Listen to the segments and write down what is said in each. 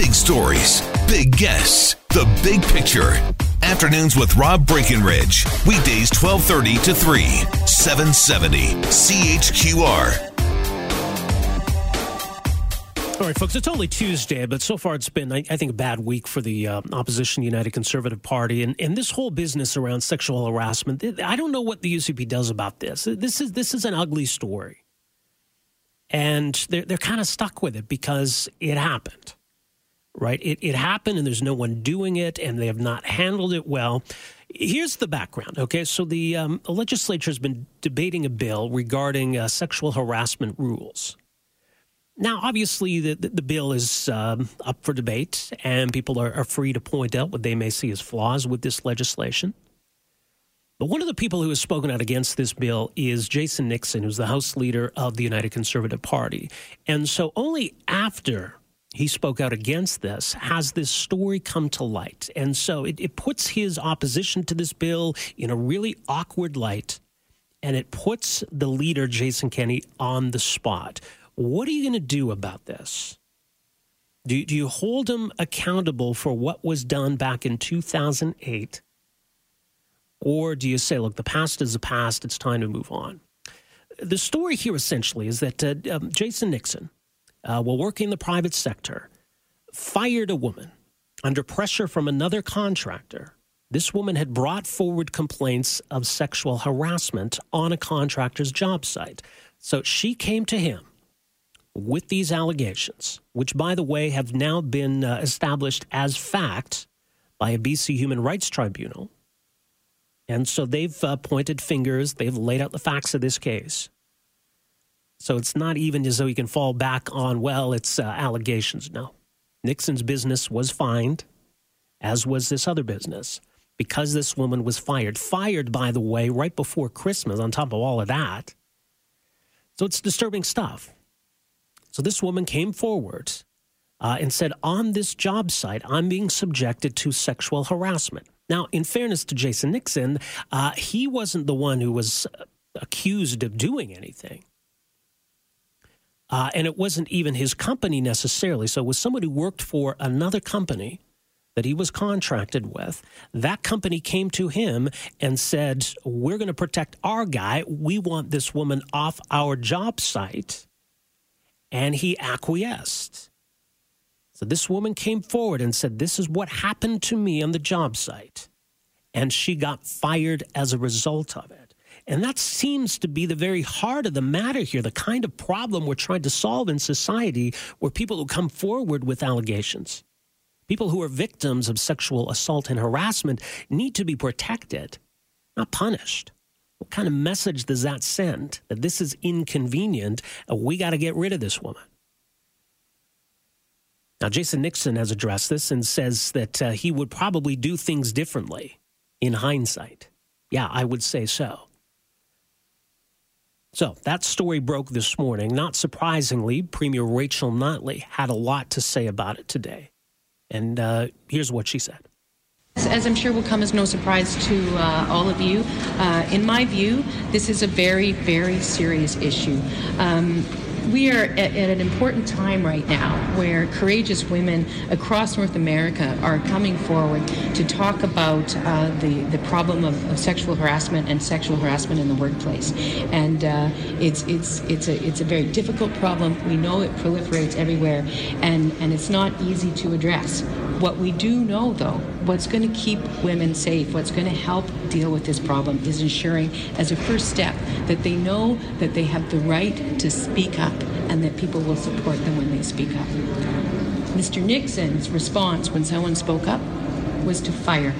Big stories, big guests, the big picture. Afternoons with Rob Breckenridge. Weekdays 1230 to 3, 770 CHQR. All right, folks, it's only Tuesday, but so far it's been, I, I think, a bad week for the uh, opposition United Conservative Party. And, and this whole business around sexual harassment, I don't know what the UCP does about this. This is, this is an ugly story. And they're, they're kind of stuck with it because it happened, right? It, it happened and there's no one doing it and they have not handled it well. Here's the background, okay? So the, um, legislature has been debating a bill regarding uh, sexual harassment rules. Now, obviously, the, the, bill is um, up for debate, and people are, are free to point out what they may see as flaws with this legislation. But one of the people who has spoken out against this bill is Jason Nixon, who's the House leader of the United Conservative Party. And so, only after he spoke out against this has this story come to light. And so, it, it puts his opposition to this bill in a really awkward light. And it puts the leader, Jason Kenney, on the spot what are you going to do about this? Do, do you hold him accountable for what was done back in 2008? Or do you say, look, the past is the past, it's time to move on? The story here essentially is that uh, um, Jason Nixon, uh, while working in the private sector, fired a woman under pressure from another contractor. This woman had brought forward complaints of sexual harassment on a contractor's job site. So she came to him with these allegations, which, by the way, have now been uh, established as fact by a BC Human Rights Tribunal. And so they've uh, pointed fingers, they've laid out the facts of this case. So it's not even as though you can fall back on, well, it's uh, allegations. No. Nixon's business was fined, as was this other business, because this woman was fired. Fired, by the way, right before Christmas, on top of all of that. So it's disturbing stuff. So this woman came forward uh, and said, On this job site, I'm being subjected to sexual harassment. Now, in fairness to Jason Nixon, uh, he wasn't the one who was uh, accused of doing anything. Uh, and it wasn't even his company necessarily. So it was somebody who worked for another company that he was contracted with. That company came to him and said, We're going to protect our guy. We want this woman off our job site and he acquiesced. So this woman came forward and said, This is what happened to me on the job site. And she got fired as a result of it. And that seems to be the very heart of the matter here, the kind of problem we're trying to solve in society where people who come forward with allegations, people who are victims of sexual assault and harassment, need to be protected, not punished. What kind of message does that send? That this is inconvenient. and we got to get rid of this woman. Now, Jason Nixon has addressed this and says that uh, he would probably do things differently in hindsight. Yeah, I would say so. So that story broke this morning. Not surprisingly, Premier Rachel Notley had a lot to say about it today. And uh, here's what she said. As I'm sure will come as no surprise to uh, all of you, uh, in my view, this is a very, very serious issue. Um, we are at, at, an important time right now where courageous women across North America are coming forward to talk about uh, the, the problem of, of, sexual harassment and sexual harassment in the workplace. And uh, it's, it's, it's, a, it's a very difficult problem. We know it proliferates everywhere, and, and it's not easy to address. What we do know, though, what's going to keep women safe, what's going to help deal with this problem is ensuring, as a first step, that they know that they have the right to speak up and that people will support them when they speak up. Mr. Nixon's response when someone spoke up was to fire.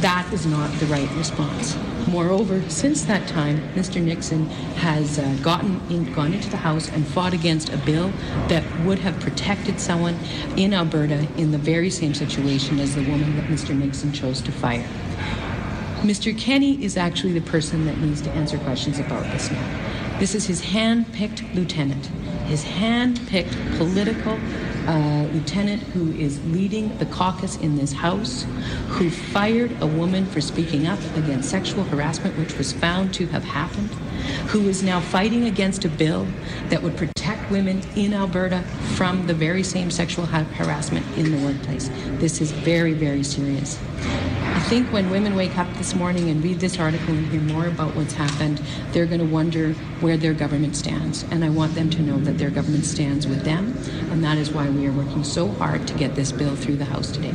That is not the right response. Moreover, since that time, Mr. Nixon has uh, gotten in, gone into the House and fought against a bill that would have protected someone in Alberta in the very same situation as the woman that Mr. Nixon chose to fire. Mr. Kenney is actually the person that needs to answer questions about this now. This is his hand-picked lieutenant, his hand-picked political uh, lieutenant who is leading the caucus in this House, who fired a woman for speaking up against sexual harassment, which was found to have happened, who is now fighting against a bill that would protect women in Alberta from the very same sexual harassment in the workplace. This is very, very serious. I think when women wake up this morning and read this article and hear more about what's happened, they're going to wonder where their government stands. And I want them to know that their government stands with them. And that is why we are working so hard to get this bill through the House today.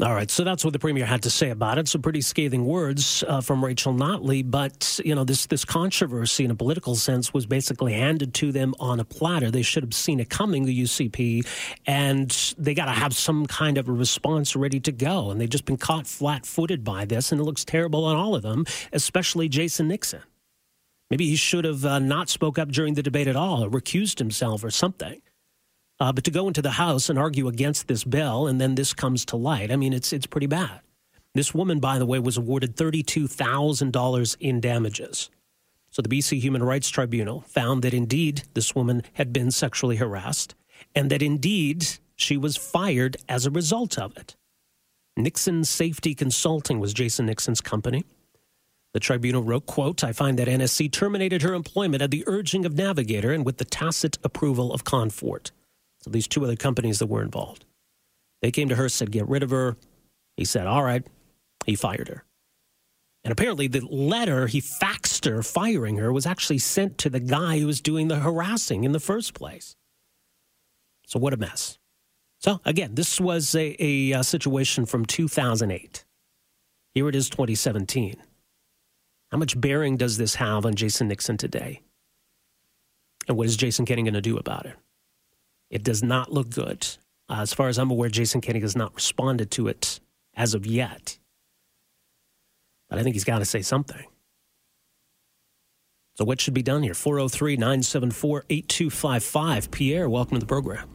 All right, so that's what the premier had to say about it. Some pretty scathing words uh, from Rachel Notley, but you know this this controversy in a political sense was basically handed to them on a platter. They should have seen it coming, the UCP, and they got to have some kind of a response ready to go. And they've just been caught flat-footed by this, and it looks terrible on all of them, especially Jason Nixon. Maybe he should have uh, not spoke up during the debate at all, or recused himself, or something. Uh, but to go into the House and argue against this bill, and then this comes to light, I mean, it's it's pretty bad. This woman, by the way, was awarded thirty-two thousand dollars in damages. So the BC Human Rights Tribunal found that indeed this woman had been sexually harassed, and that indeed she was fired as a result of it. Nixon Safety Consulting was Jason Nixon's company. The tribunal wrote, quote, I find that NSC terminated her employment at the urging of Navigator and with the tacit approval of Confort. So these two other companies that were involved. They came to her, said, get rid of her. He said, all right. He fired her. And apparently, the letter he faxed her firing her was actually sent to the guy who was doing the harassing in the first place. So, what a mess. So, again, this was a, a, a situation from 2008. Here it is, 2017. How much bearing does this have on Jason Nixon today? And what is Jason Kenney going to do about it? It does not look good. Uh, as far as I'm aware, Jason Kenney has not responded to it as of yet. But I think he's got to say something. So, what should be done here? 403 974 8255. Pierre, welcome to the program.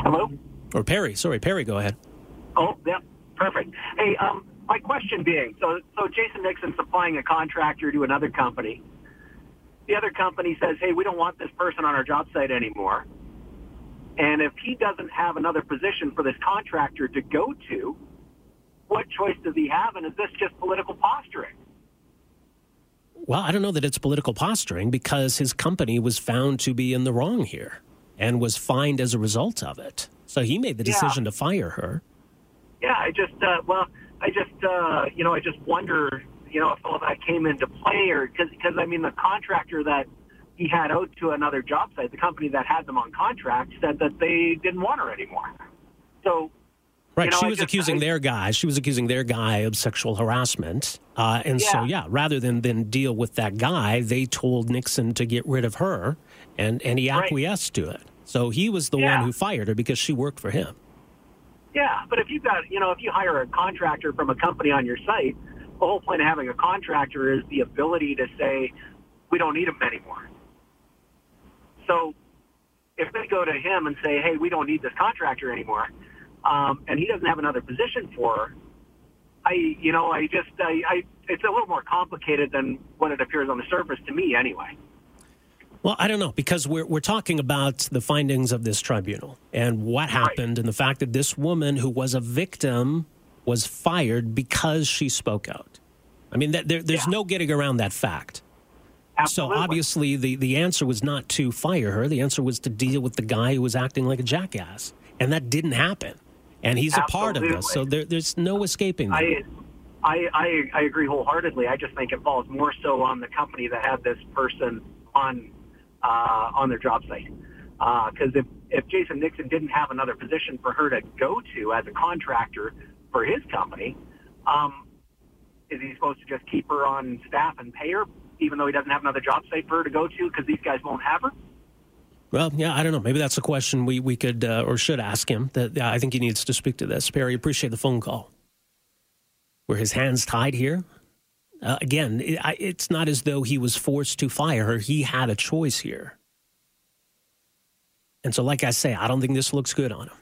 Hello? Or Perry. Sorry, Perry, go ahead. Oh, yeah, perfect. Hey, um, my question being so, so Jason Nixon supplying a contractor to another company the other company says, hey, we don't want this person on our job site anymore. And if he doesn't have another position for this contractor to go to, what choice does he have? And is this just political posturing? Well, I don't know that it's political posturing because his company was found to be in the wrong here and was fined as a result of it. So he made the decision yeah. to fire her. Yeah, I just, uh, well, I just, uh, you know, I just wonder you know, if all that came into play or because, I mean, the contractor that he had out to another job site, the company that had them on contract, said that they didn't want her anymore. So, right, you know, she was just, accusing I, their guy. She was accusing their guy of sexual harassment, uh, and yeah. so yeah, rather than than deal with that guy, they told Nixon to get rid of her, and and he acquiesced right. to it. So he was the yeah. one who fired her because she worked for him. Yeah, but if you've got, you know, if you hire a contractor from a company on your site, the whole point of having a contractor is the ability to say, we don't need him anymore. So if they go to him and say, hey, we don't need this contractor anymore, um, and he doesn't have another position for her, I, you know, I just, I, I, it's a little more complicated than what it appears on the surface to me anyway. Well, I don't know because we're we're talking about the findings of this tribunal and what happened right. and the fact that this woman who was a victim was fired because she spoke out. I mean, there, there's yeah. no getting around that fact. Absolutely. So obviously, the, the answer was not to fire her. The answer was to deal with the guy who was acting like a jackass, and that didn't happen. And he's Absolutely. a part of this, so there, there's no escaping that. I, I, I, I agree wholeheartedly. I just think it falls more so on the company that had this person on uh, on their job site. Because uh, if if Jason Nixon didn't have another position for her to go to as a contractor for his company, um, is he supposed to just keep her on staff and pay her, even though he doesn't have another job site for her to go to because these guys won't have her? Well, yeah, I don't know. Maybe that's a question we, we could uh, or should ask him. That yeah, I think he needs to speak to this. Perry, appreciate the phone call. Were his hands tied here? Uh, again, it, I, it's not as though he was forced to fire her. He had a choice here. And so, like I say, I don't think this looks good on him.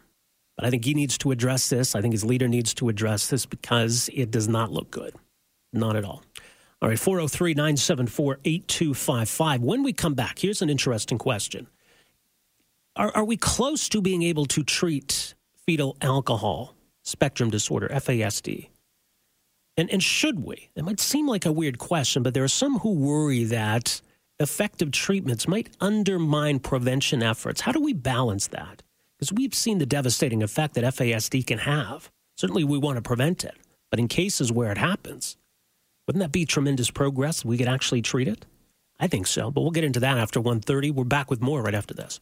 But I think he needs to address this. I think his leader needs to address this because it does not look good. Not at all. All right, 403 974 8255. When we come back, here's an interesting question are, are we close to being able to treat fetal alcohol spectrum disorder, FASD? And, and should we? It might seem like a weird question, but there are some who worry that effective treatments might undermine prevention efforts. How do we balance that? Because we've seen the devastating effect that FASD can have. Certainly, we want to prevent it. But in cases where it happens, wouldn't that be tremendous progress? We could actually treat it? I think so. But we'll get into that after 1.30. We're back with more right after this.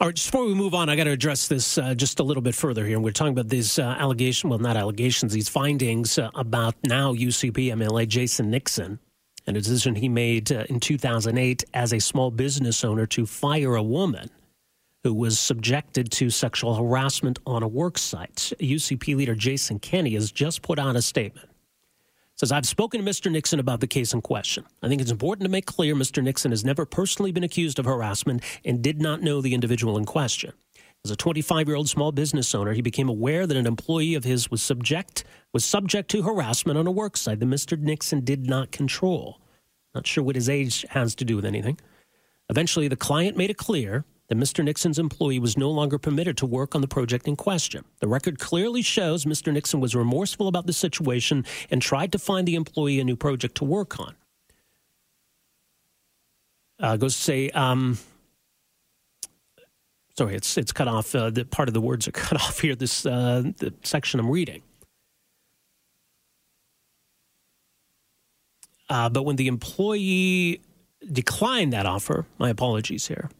All right, just before we move on, I got to address this uh, just a little bit further here. We're talking about these uh, allegations, well, not allegations, these findings uh, about now UCP MLA Jason Nixon and a decision he made uh, in 2008 as a small business owner to fire a woman who was subjected to sexual harassment on a work site. UCP leader Jason Kenney has just put out a statement says, I've spoken to Mr. Nixon about the case in question. I think it's important to make clear Mr. Nixon has never personally been accused of harassment and did not know the individual in question. As a 25 year old small business owner, he became aware that an employee of his was subject was subject to harassment on a work site that Mr. Nixon did not control. Not sure what his age has to do with anything. Eventually, the client made it clear that Mr. Nixon's employee was no longer permitted to work on the project in question. The record clearly shows Mr. Nixon was remorseful about the situation and tried to find the employee a new project to work on. Uh, goes to say, um, sorry, it's it's cut off. Uh, the part of the words are cut off here. This uh, the section I'm reading. Uh, but when the employee declined that offer, my apologies here.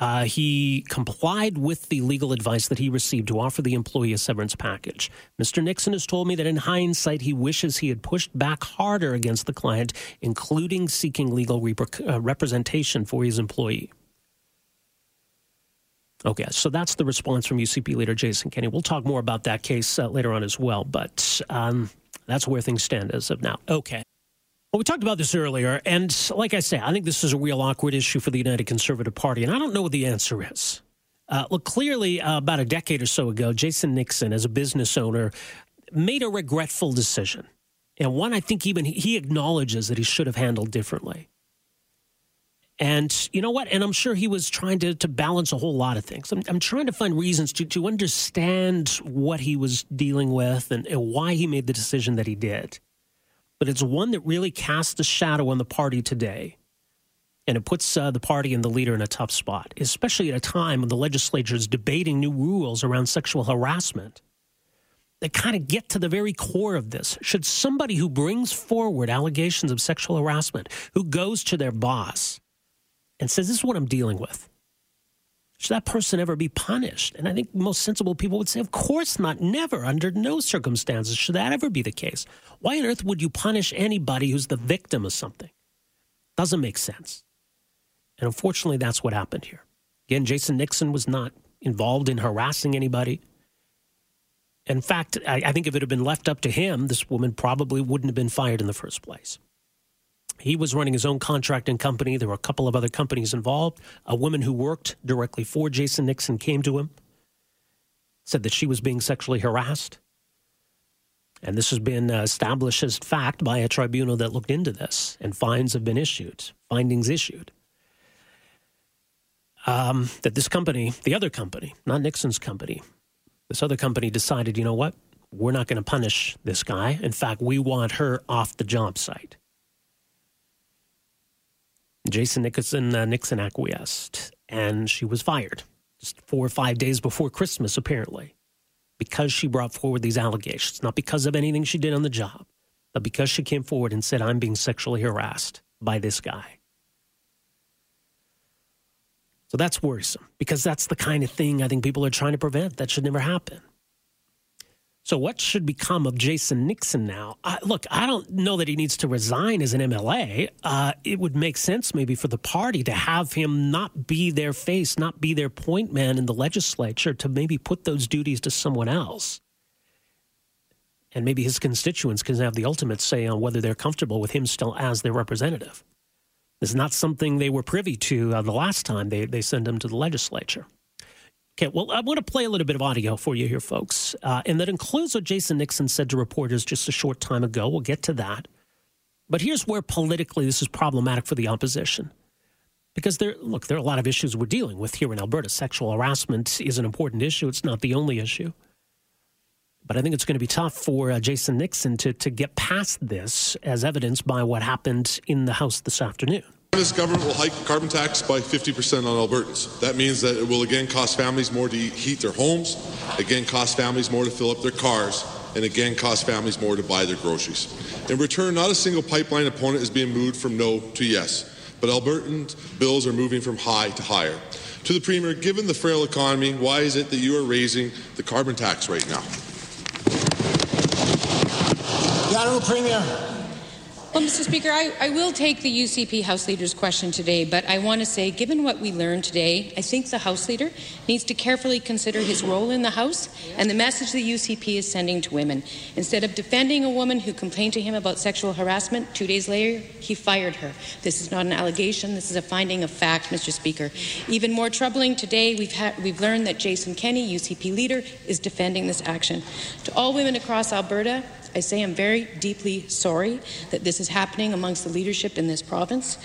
Uh, he complied with the legal advice that he received to offer the employee a severance package. Mr. Nixon has told me that in hindsight, he wishes he had pushed back harder against the client, including seeking legal uh, representation for his employee. Okay, so that's the response from UCP leader Jason Kenney. We'll talk more about that case uh, later on as well, but um, that's where things stand as of now. Okay. Well, we talked about this earlier, and like I say, I think this is a real awkward issue for the United Conservative Party, and I don't know what the answer is. Uh, look, clearly, uh, about a decade or so ago, Jason Nixon, as a business owner, made a regretful decision, and one I think even he acknowledges that he should have handled differently. And you know what? And I'm sure he was trying to, to balance a whole lot of things. I'm, I'm trying to find reasons to, to understand what he was dealing with and, and why he made the decision that he did but it's one that really casts a shadow on the party today. And it puts uh, the party and the leader in a tough spot, especially at a time when the legislature is debating new rules around sexual harassment that kind of get to the very core of this. Should somebody who brings forward allegations of sexual harassment, who goes to their boss and says, This is what I'm dealing with, should that person ever be punished? And I think most sensible people would say, of course not, never, under no circumstances should that ever be the case. Why on earth would you punish anybody who's the victim of something? Doesn't make sense. And unfortunately, that's what happened here. Again, Jason Nixon was not involved in harassing anybody. In fact, I, I think if it had been left up to him, this woman probably wouldn't have been fired in the first place. He was running his own contracting company. There were a couple of other companies involved. A woman who worked directly for Jason Nixon came to him, said that she was being sexually harassed. And this has been established as fact by a tribunal that looked into this, and fines have been issued, findings issued. Um, that this company, the other company, not Nixon's company, this other company decided, you know what? We're not going to punish this guy. In fact, we want her off the job site. Jason Nicholson, uh, Nixon acquiesced, and she was fired just four or five days before Christmas, apparently, because she brought forward these allegations, not because of anything she did on the job, but because she came forward and said, I'm being sexually harassed by this guy. So that's worrisome because that's the kind of thing I think people are trying to prevent. That should never happen. So, what should become of Jason Nixon now? Uh, look, I don't know that he needs to resign as an MLA. Uh, it would make sense maybe for the party to have him not be their face, not be their point man in the legislature, to maybe put those duties to someone else. And maybe his constituents can have the ultimate say on whether they're comfortable with him still as their representative. This is not something they were privy to uh, the last time they, they sent him to the legislature. Okay, well, I want to play a little bit of audio for you here, folks. Uh, and that includes what Jason Nixon said to reporters just a short time ago. We'll get to that. But here's where politically this is problematic for the opposition. Because there, look, there are a lot of issues we're dealing with here in Alberta. Sexual harassment is an important issue. It's not the only issue. But I think it's going to be tough for uh, Jason Nixon to, to get past this, as evidenced by what happened in the House this afternoon. This government will hike the carbon tax by 50% on Albertans. That means that it will again cost families more to heat their homes, again cost families more to fill up their cars, and again cost families more to buy their groceries. In return, not a single pipeline opponent is being moved from no to yes, but Albertans' bills are moving from high to higher. To the Premier, given the frail economy, why is it that you are raising the carbon tax right now? The Honourable Premier. Well, Mr. Speaker, I, I, will take the UCP House Leader's question today, but I want to say, given what we learned today, I think the House Leader needs to carefully consider his role in the House and the message the UCP is sending to women. Instead of defending a woman who complained to him about sexual harassment, two days later, he fired her. This is not an allegation, this is a finding of fact, Mr. Speaker. Even more troubling today, we've, we've learned that Jason Kenney, UCP leader, is defending this action. To all women across Alberta, I say I'm very deeply sorry that this is happening amongst the leadership in this province.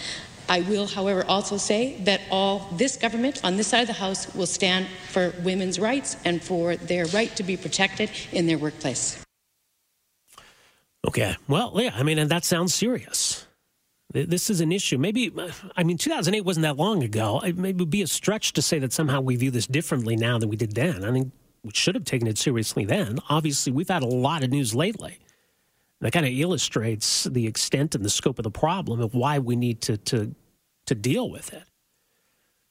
I will, however, also say that all this government on this side of the House will stand for women's rights and for their right to be protected in their workplace. Okay. Well, yeah, I mean, and that sounds serious. This is an issue. Maybe, I mean, 2008 wasn't that long ago. It would be a stretch to say that somehow we view this differently now than we did then. I think we should have taken it seriously then. Obviously, we've had a lot of news lately. That kind of illustrates the extent and the scope of the problem of why we need to, to, to deal with it.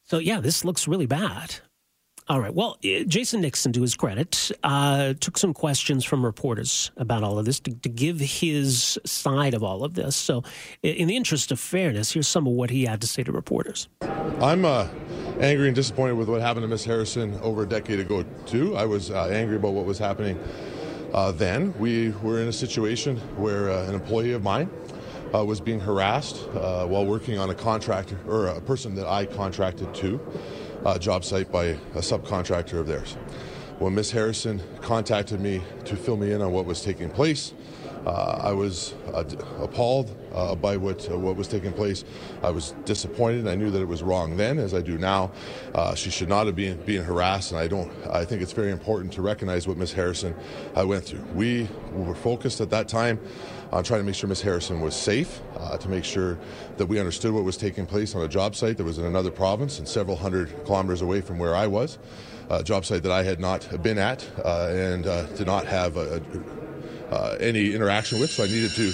So, yeah, this looks really bad. All right. Well, eh, Jason Nixon, to his credit, uh, took some questions from reporters about all of this to, to, give his side of all of this. So, in the interest of fairness, here's some of what he had to say to reporters. I'm uh, angry and disappointed with what happened to Miss Harrison over a decade ago, too. I was uh, angry about what was happening uh, then. We were in a situation where uh, an employee of mine uh, was being harassed uh, while working on a contractor or a person that I contracted to a job site by a subcontractor of theirs. When Miss Harrison contacted me to fill me in on what was taking place, uh, I was uh, appalled uh, by what uh, what was taking place. I was disappointed. I knew that it was wrong then, as I do now. Uh, she should not have been being harassed, and I don't. I think it's very important to recognize what Miss Harrison uh, went through. We were focused at that time on trying to make sure Miss Harrison was safe, to make sure that we understood what was taking place on a job site that was in another province and several hundred kilometers away from where I was. A job site that I had not been at and did not have a, a uh, any interaction with, so I needed to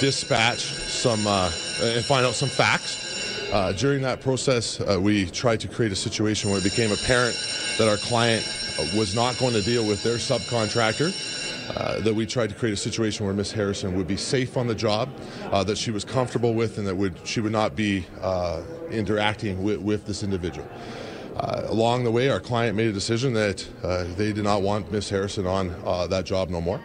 dispatch some uh, and find out some facts. Uh, during that process, uh, we tried to create a situation where it became apparent that our client was not going to deal with their subcontractor. Uh, that we tried to create a situation where Miss Harrison would be safe on the job, that she was comfortable with, and that would she would not be interacting with, with this individual. Uh, along the way, our client made a decision that uh, they did not want Miss Harrison on uh, that job no more.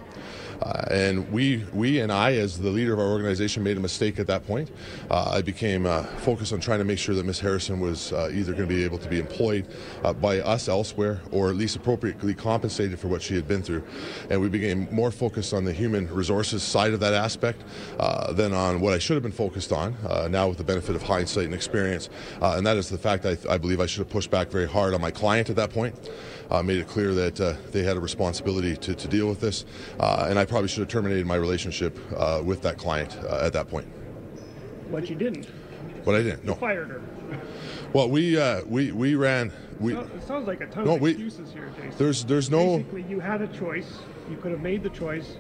Uh, and we, we and I, as the leader of our organization, made a mistake at that point. Uh, I became uh, focused on trying to make sure that Ms. Harrison was uh, either going to be able to be employed uh, by us elsewhere or at least appropriately compensated for what she had been through. And we became more focused on the human resources side of that aspect uh, than on what I should have been focused on, now with the benefit of hindsight and experience. and that is the fact I, I believe I should have pushed back very hard on my client at that point made it clear that they had a responsibility to, to deal with this. And I probably should have terminated my relationship uh, with that client uh, at that point. But you didn't. But I didn't. No. You fired her. Well, we we we ran. We, it sounds like a ton no, of excuses we, here, Jason. There's there's no. Basically, you had a choice. You could have made the choice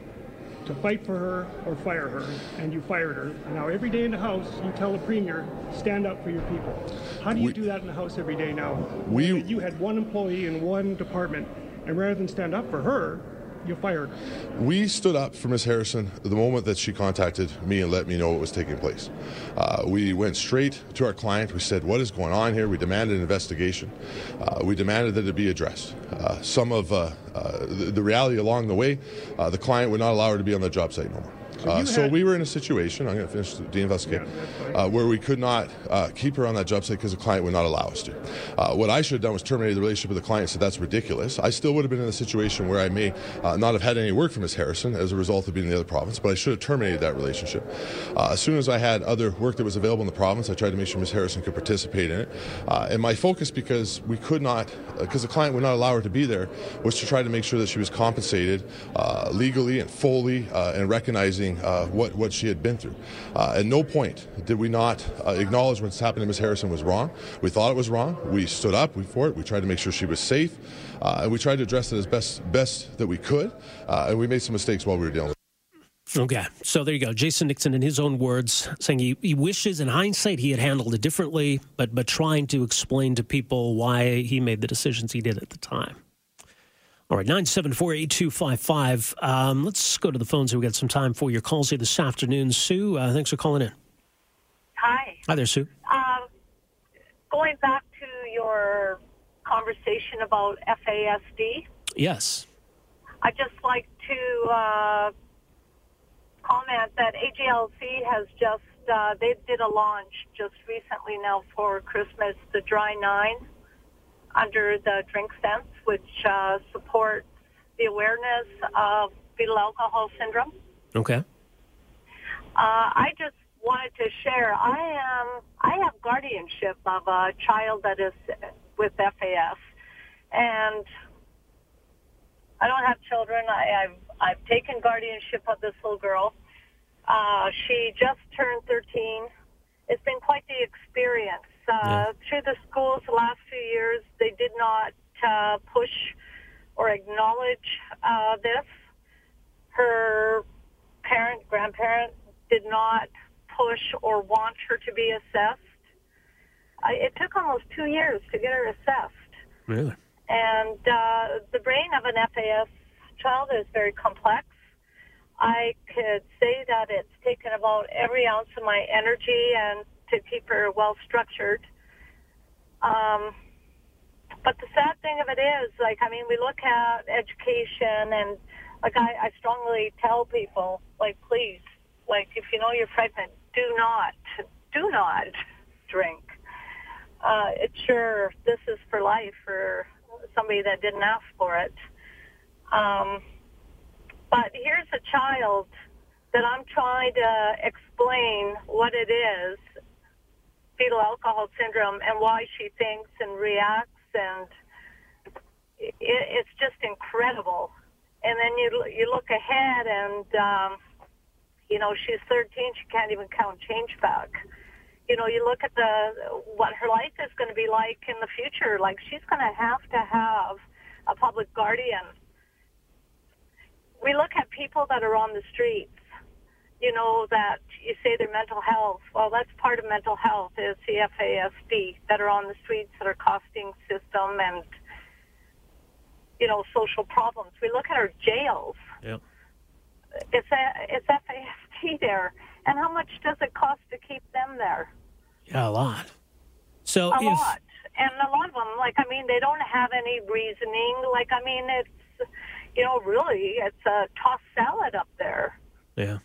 to fight for her or fire her, and you fired her. And now every day in the House, you tell the Premier, stand up for your people. How do you we, do that in the House every day now? We, you had one employee in one department, and rather than stand up for her, you fired her. We stood up for Ms. Harrison the moment that she contacted me and let me know what was taking place. Uh, we went straight to our client. We said, What is going on here? We demanded an investigation. Uh, we demanded that it be addressed. Uh, some of uh, uh, the, the, reality along the way, uh, the client would not allow her to be on the job site no more. Uh, so we were in a situation, I'm going to finish the investigate, uh, where we could not uh, keep her on that job site because the client would not allow us to. Uh, what I should have done was terminate the relationship with the client, so that's ridiculous. I still would have been in a situation where I may uh, not have had any work from Ms. Harrison as a result of being in the other province, but I should have terminated that relationship. Uh, as soon as I had other work that was available in the province, I tried to make sure Ms. Harrison could participate in it. and my focus, because we could not, because the client would not allow her to be there, was to try to make sure that she was compensated legally and fully and recognizing what, what she had been through. Uh, at no point did we not uh, acknowledge what's happened to Ms. Harrison was wrong. We thought it was wrong. We stood up for it. We tried to make sure she was safe. Uh, and we tried to address it as best, best that we could. Uh, and we made some mistakes while we were dealing with it. Okay, so there you go. Jason Nixon, in his own words, saying he, he wishes in hindsight he had handled it differently, but, but trying to explain to people why he made the decisions he did at the time. All right, 974 8255. Um, let's go to the phones. We've got some time for your calls here this afternoon. Sue, uh, thanks for calling in. Hi. Hi there, Sue. Um, going back to your conversation about FASD. Yes. I'd just like to uh, comment that AGLC has just, uh, they did a launch just recently now for Christmas, the Dry Nine under the Drink Sense, which uh, supports the awareness of fetal alcohol syndrome. Okay. Uh, I just wanted to share. I am. I have guardianship of a child that is with FAS, and I don't have children. I, I've I've taken guardianship of this little girl. Uh, she just turned 13. It's been quite the experience uh, yeah. through the schools the last few years, they did not uh, push or acknowledge uh, this. Her parent, grandparent did not push or want her to be assessed. Uh, it took almost two years to get her assessed. Really? And uh, the brain of an FAS child is very complex. I could say that it's taken about every ounce of my energy and to keep her well structured. Um, but the sad thing of it is, like, I mean, we look at education and, like, I, I strongly tell people, like, please, like, if you know you're pregnant, do not, do not drink. Uh, it's sure this is for life for somebody that didn't ask for it. Um, but here's a child that I'm trying to explain what it is fetal alcohol syndrome and why she thinks and reacts, and it, it's just incredible. And then you you look ahead, and um, you know she's 13; she can't even count change back. You know, you look at the what her life is going to be like in the future. Like she's going to have to have a public guardian. We look at people that are on the streets you know, that you say their mental health. Well, that's part of mental health is the FASD that are on the streets that are costing system and, you know, social problems. We look at our jails. Yeah. It's, a, it's FASD there. And how much does it cost to keep them there? Yeah, a lot. So a if, lot. And a lot of them, like, I mean, they don't have any reasoning. Like, I mean, it's, you know, really, it's a tossed salad up there. Yeah.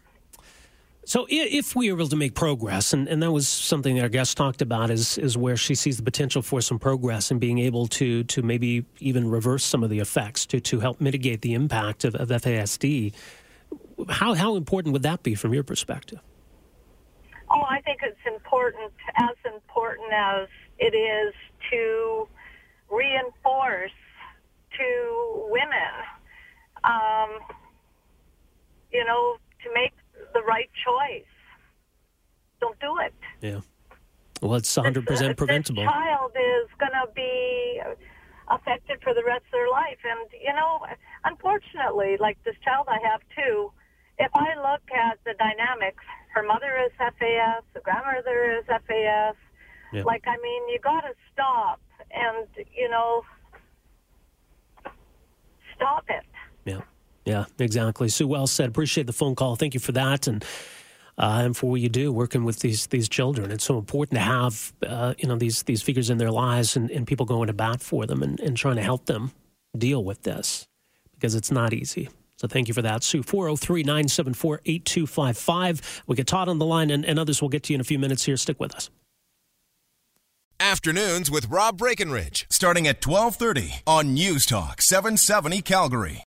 So if we are able to make progress, and, and that was something that our guest talked about, is is where she sees the potential for some progress and being able to to maybe even reverse some of the effects to to help mitigate the impact of, of FASD. How how important would that be from your perspective? Oh, I think it's important, as important as it is to reinforce to women, um, you know, to make the right choice. Don't do it. Yeah. Well, it's 100% this, preventable. This child is going to be affected for the rest of their life. And, you know, unfortunately, like this child I have too, if I look at the dynamics, her mother is FAS, the grandmother is FAS. Yeah. Like, I mean, you got to stop and, you know, stop it. Yeah. Yeah, exactly. Sue, well said. Appreciate the phone call. Thank you for that. And uh, and for what you do working with these these children. It's so important to have uh, you know these these figures in their lives and, and people going to bat for them and, and trying to help them deal with this because it's not easy. So thank you for that, Sue. 403 974 8255. We get Todd on the line, and, and others will get to you in a few minutes here. Stick with us. Afternoons with Rob Breckenridge, starting at 1230 on News Talk 770 Calgary.